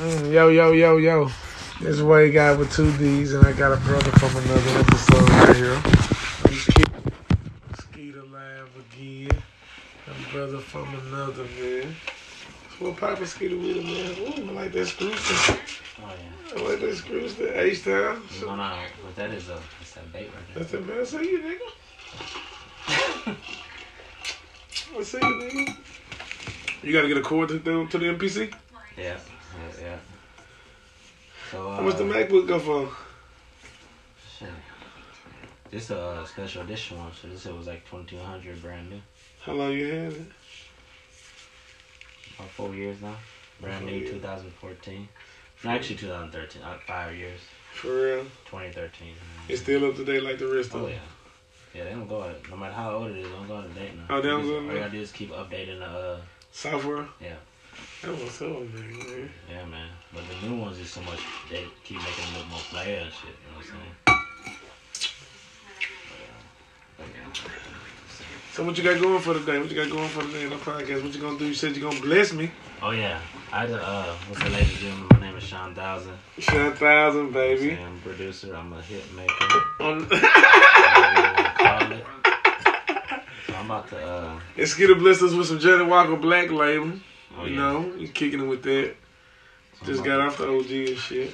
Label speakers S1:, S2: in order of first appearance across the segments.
S1: Mm, yo, yo, yo, yo. This is way guy with two D's, and I got a brother from another episode right here. I'm Skeeter, Skeeter Live again. A brother from another, man. What Papa Skeeter with him, man? Ooh, I like that screw stuff.
S2: Oh yeah.
S1: I like that screw stuff. H-Town.
S2: What's going on? What that is though? It's that bait right there.
S1: That's the man. I see you, nigga. I see you, nigga. You gotta get a cord to the, to the MPC?
S2: Yeah. Yeah. Yeah. So uh,
S1: How much the MacBook go for?
S2: Shit. This a uh, special edition one, so this was like twenty two hundred brand new.
S1: How long you had it?
S2: About four years now. Brand
S1: Four
S2: new,
S1: years.
S2: 2014. No, actually 2013. Uh, five years.
S1: For real?
S2: 2013.
S1: It's still up to date like the rest of
S2: Oh yeah. Yeah, they don't go out. No matter how old it is, they don't go out of date now.
S1: Oh, they don't go
S2: All you gotta do is keep updating the. Uh,
S1: Software?
S2: Yeah.
S1: That was up, man.
S2: yeah, man. But the new ones is so much. They keep making them look more player and shit. You know what I'm saying? But, uh, but, yeah.
S1: So what you got going for today? What you got going for today in the podcast? What you gonna do? You said you gonna bless me.
S2: Oh yeah, I uh, what's the ladies and gentlemen? My name is Sean Thousand.
S1: Sean Thousand, baby.
S2: I'm a producer. I'm a hit maker. Whatever wanna call it. So I'm about to. Uh,
S1: Let's get a blisters with some Johnnie Walker Black Label.
S2: Oh
S1: you know, you kicking it with that. Just got off the OG and shit.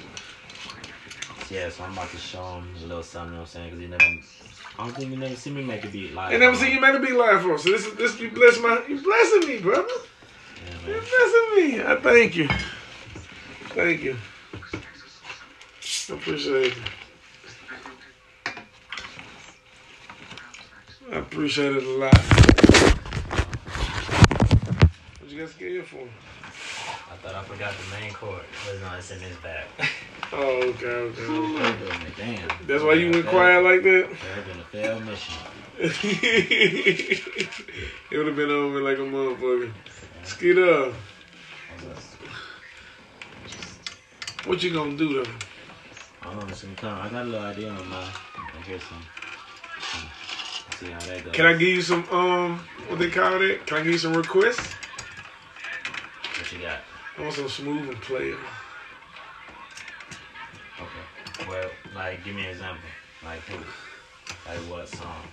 S2: Yeah, so I'm about to show him a little something. You know what I'm saying? Cause he never. I don't think you never seen me make a beat live.
S1: I never seen you make a beat live for. So this is this you bless my you blessing me, brother.
S2: Yeah,
S1: You blessing me. I thank you. Thank you. I appreciate it. I appreciate it a lot. What you got scared for?
S2: I thought I forgot the main chord. But no, it's in his back.
S1: Oh, okay, okay. okay.
S2: Damn.
S1: That's why you went quiet like that?
S2: That been a failed mission.
S1: it would have been over like a motherfucker. Skeet up. What you gonna do though?
S2: I don't know, some time. I got a little idea on my. I hear some. some- See how that goes.
S1: Can I give you some um what they call it? Can I give you some requests?
S2: What you got?
S1: I want some smooth and player.
S2: Okay. Well, like, give me an example. Like who? Like what song?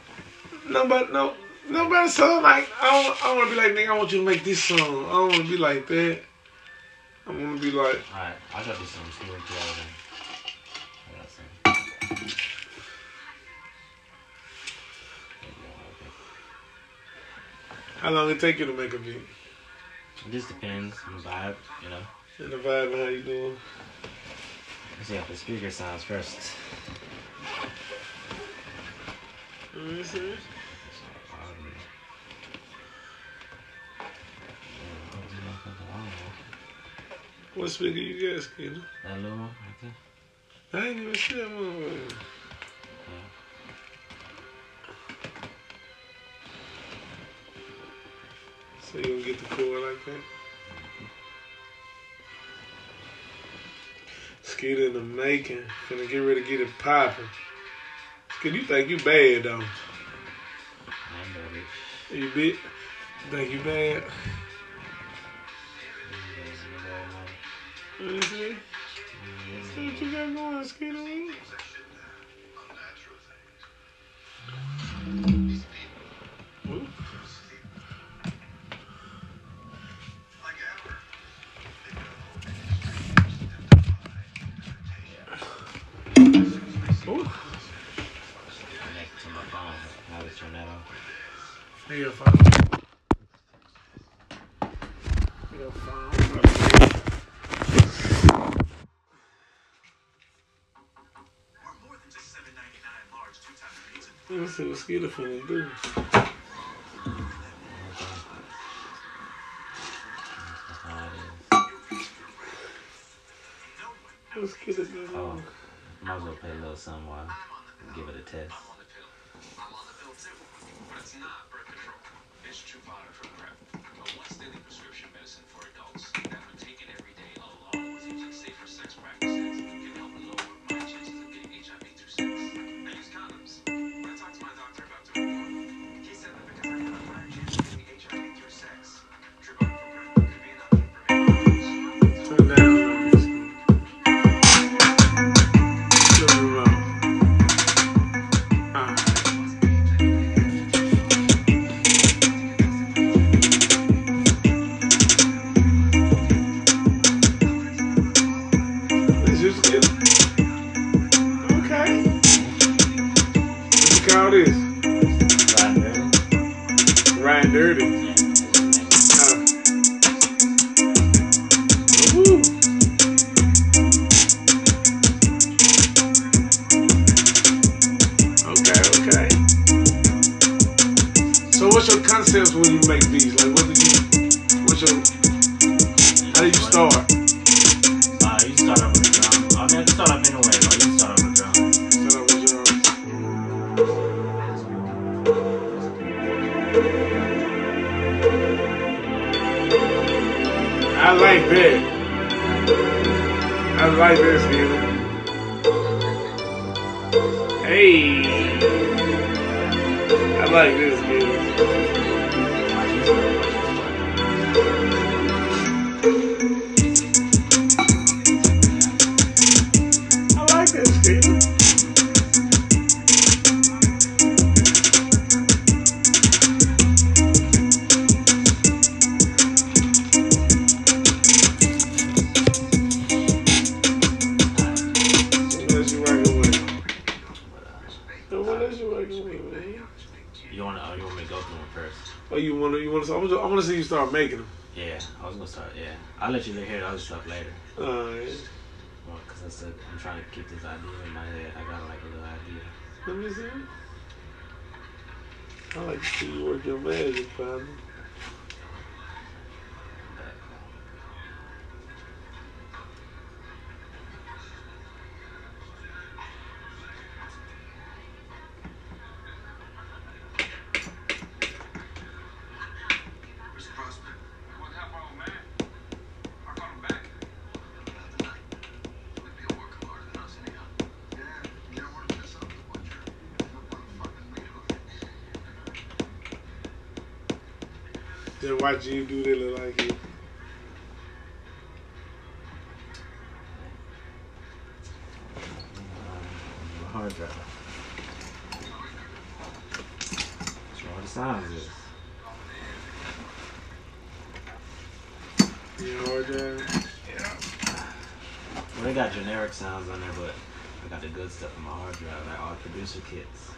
S1: Nobody no nobody song like I don't I wanna be like nigga, I want you to make this song. I don't wanna be like that. I wanna be like
S2: Alright, I got this jazz and I got some.
S1: how long it take you to make a beat?
S2: It just depends on the vibe, you know.
S1: And the vibe and how you doing.
S2: Let's see how the speaker sounds first.
S1: What speaker you got, Skeeter?
S2: That little one right there.
S1: I ain't even see that motherfucker. So you don't get the cord like that? Skeeter in the making. Finna get ready to get it popping. Skeeter, you think you bad, you?
S2: I no bitch.
S1: You bit? Think you bad? See. Mm-hmm. See what you got going, Skeeter. See what Skeeter finna do.
S2: That's how it is.
S1: What's Skeeter doing?
S2: Oh, might as well play a little something while I give it a test.
S1: Turn down. Hey, I like this feeling. Making them.
S2: Yeah, I was gonna start. Yeah, I'll let you hear the other stuff later.
S1: Alright.
S2: Well, cause I said I'm trying to keep this idea in my head. I got like a little idea.
S1: Let me see. I like to see you work your magic, partner. Watching you do that look like
S2: um, hard drive. That's what all the is.
S1: You hard drive.
S2: Well, they got generic sounds on there, but I got the good stuff in my hard drive, like all the producer kits.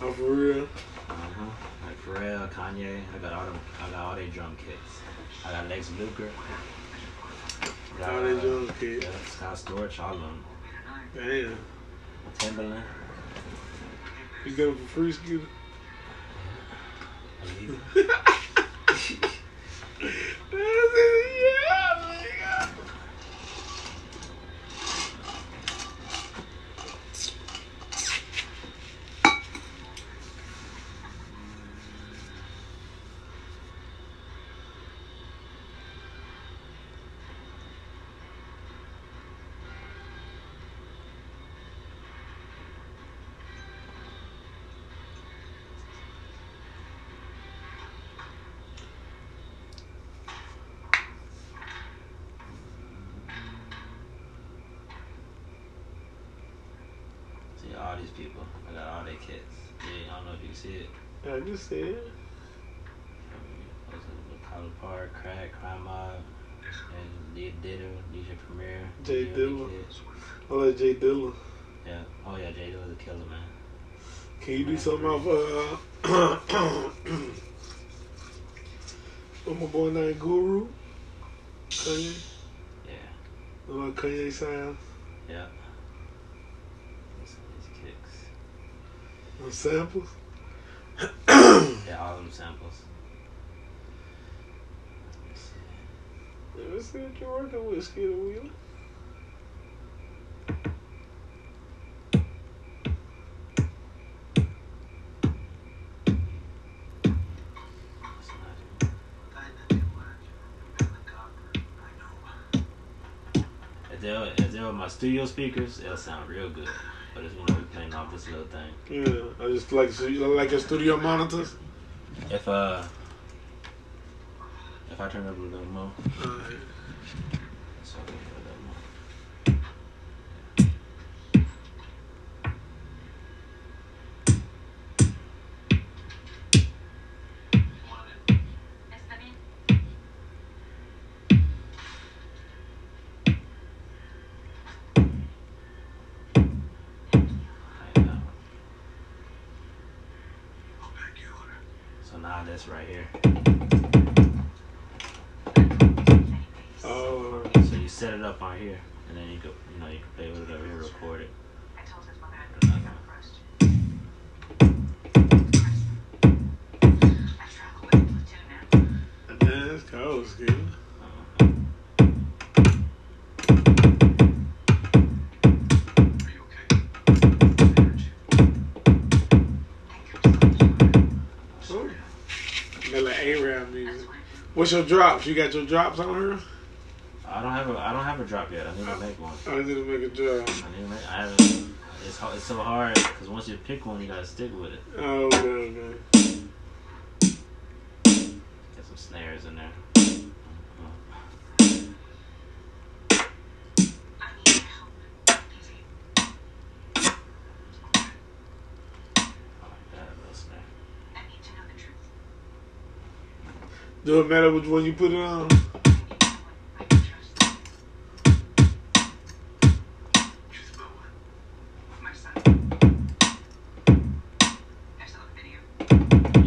S1: Oh, for real?
S2: Uh huh. Like Pharrell, Kanye. I got all them. I got all their drum kits. I got Lex Luger. Got,
S1: All
S2: uh,
S1: drum kits.
S2: Yeah, Scott Storch, all of them.
S1: Damn.
S2: Timbaland.
S1: You got them for free, Scooter? yeah, nigga.
S2: See all these people. I got all their kits. Yeah, I don't know if you see it.
S1: I just said.
S2: Those are Collar Park, Crack, Crime Mob, and D Diddle, DJ Premier. J
S1: Dilla. I like J Dilla.
S2: Yeah. Oh yeah, J Dilla's a killer, man.
S1: Can you do something off uh What my boy named Guru? Kanye?
S2: Yeah.
S1: Like Kanye sound?
S2: Yeah. Listen to these kicks.
S1: On samples?
S2: Yeah, all them samples. Let me see.
S1: Yeah, let's see what you're working with, Skeeter Wheeler.
S2: If they're, if they're my studio speakers, it'll sound real good. You know, we're playing off this little thing.
S1: Yeah, I just like so you like your studio monitors.
S2: If, uh, if I turn up a little more, right here.
S1: Oh.
S2: So you set it up on here, and then you go, you know, you can play with it over here, record it.
S1: That's cool, good. What's your drops? You got your drops on her?
S2: I don't have a I don't have a drop yet. I need to make one.
S1: I need to make a drop.
S2: I need to make. I haven't. It's hard, it's so hard because once you pick one, you gotta stick with it.
S1: Oh, okay, okay.
S2: Get some snares in there.
S1: Do it matter which one you put it on?
S3: Truth about what?
S4: My son. I saw the video.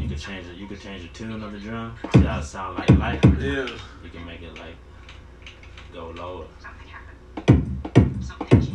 S2: You can change it. You can change the tune of the drum. See how it sound like light.
S1: Yeah.
S2: You can make it like go lower.
S4: Something happened. Something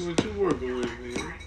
S4: What you
S1: working with, man?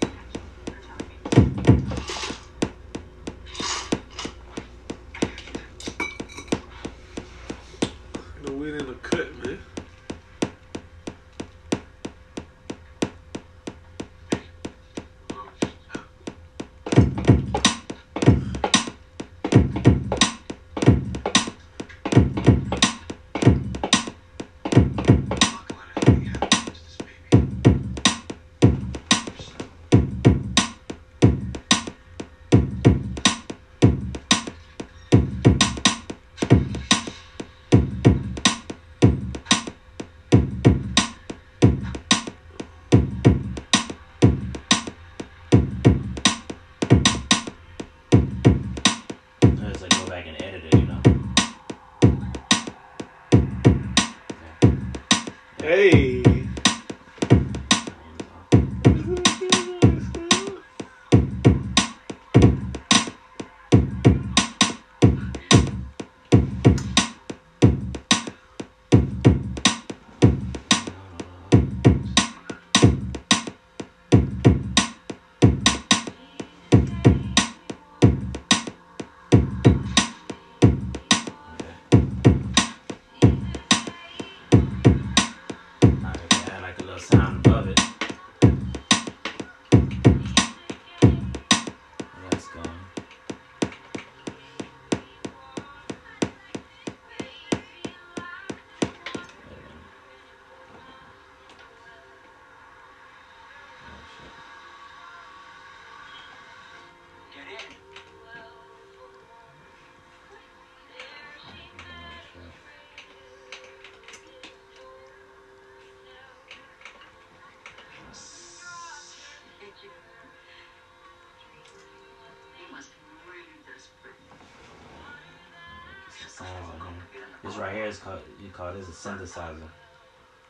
S2: Sounds on here. This right here is called you call this a synthesizer. A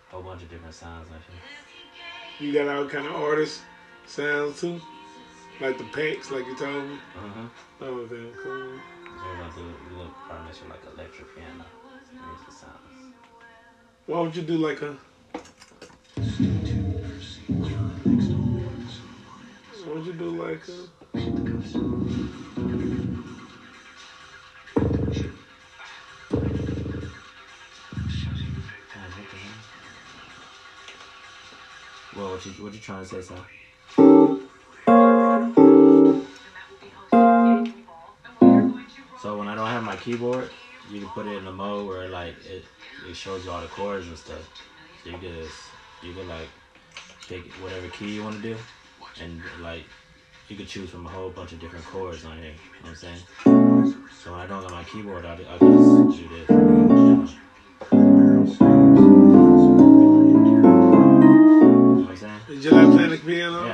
S2: Whole bunch of different sounds like here.
S1: You got all kind of artist sounds too? Like the packs, like you told me?
S2: Uh-huh.
S1: Oh, okay, cool.
S2: So do a little like electric piano. Here's the sounds.
S1: Why would you do like a, why would you do like a,
S2: What you what you trying to say, So when I don't have my keyboard, you can put it in a mode where like it, it shows you all the chords and stuff. So you can just you can like pick whatever key you want to do, and like you can choose from a whole bunch of different chords on here. You know what I'm saying? So when I don't have my keyboard, I, I just do this.
S1: piano.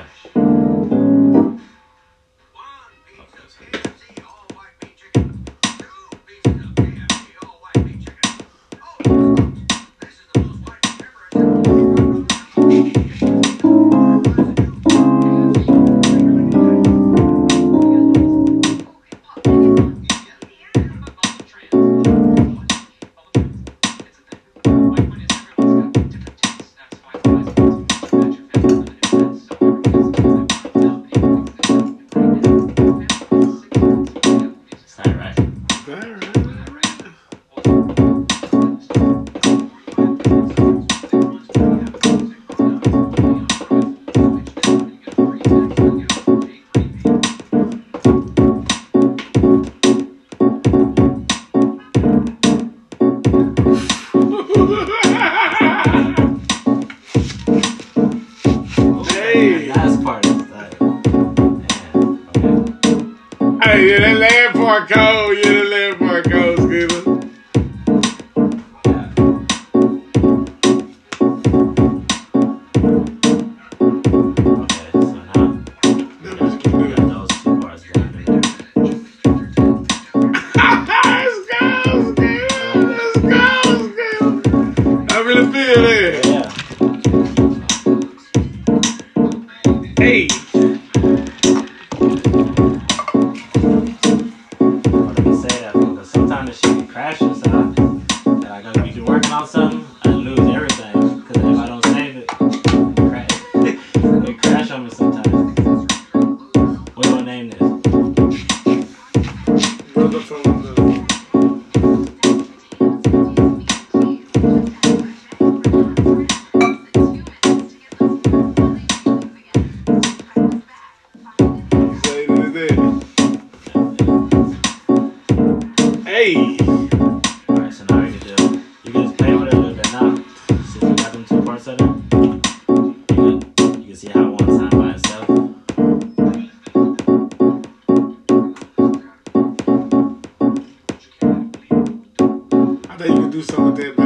S2: 空想で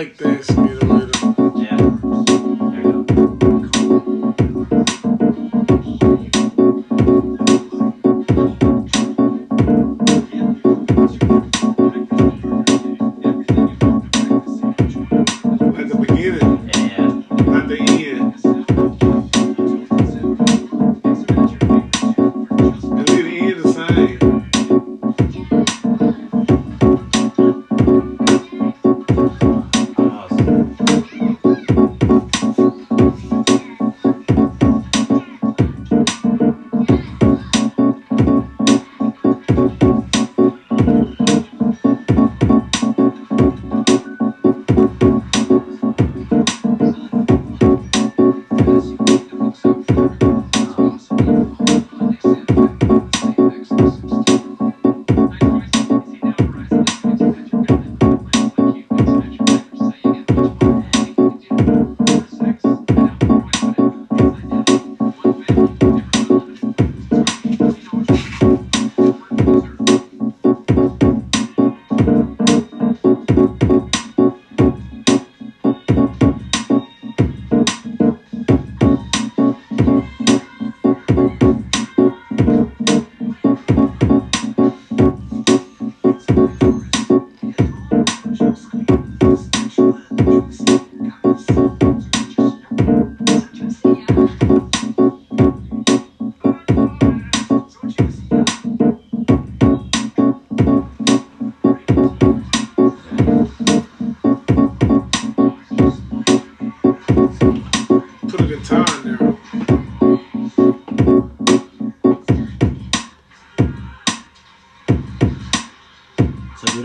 S2: like this
S1: music.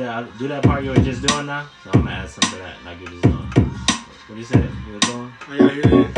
S1: that do that
S2: part you were just doing now? So I'm gonna add some to that and I'll give you some. What you said? You were doing? Oh,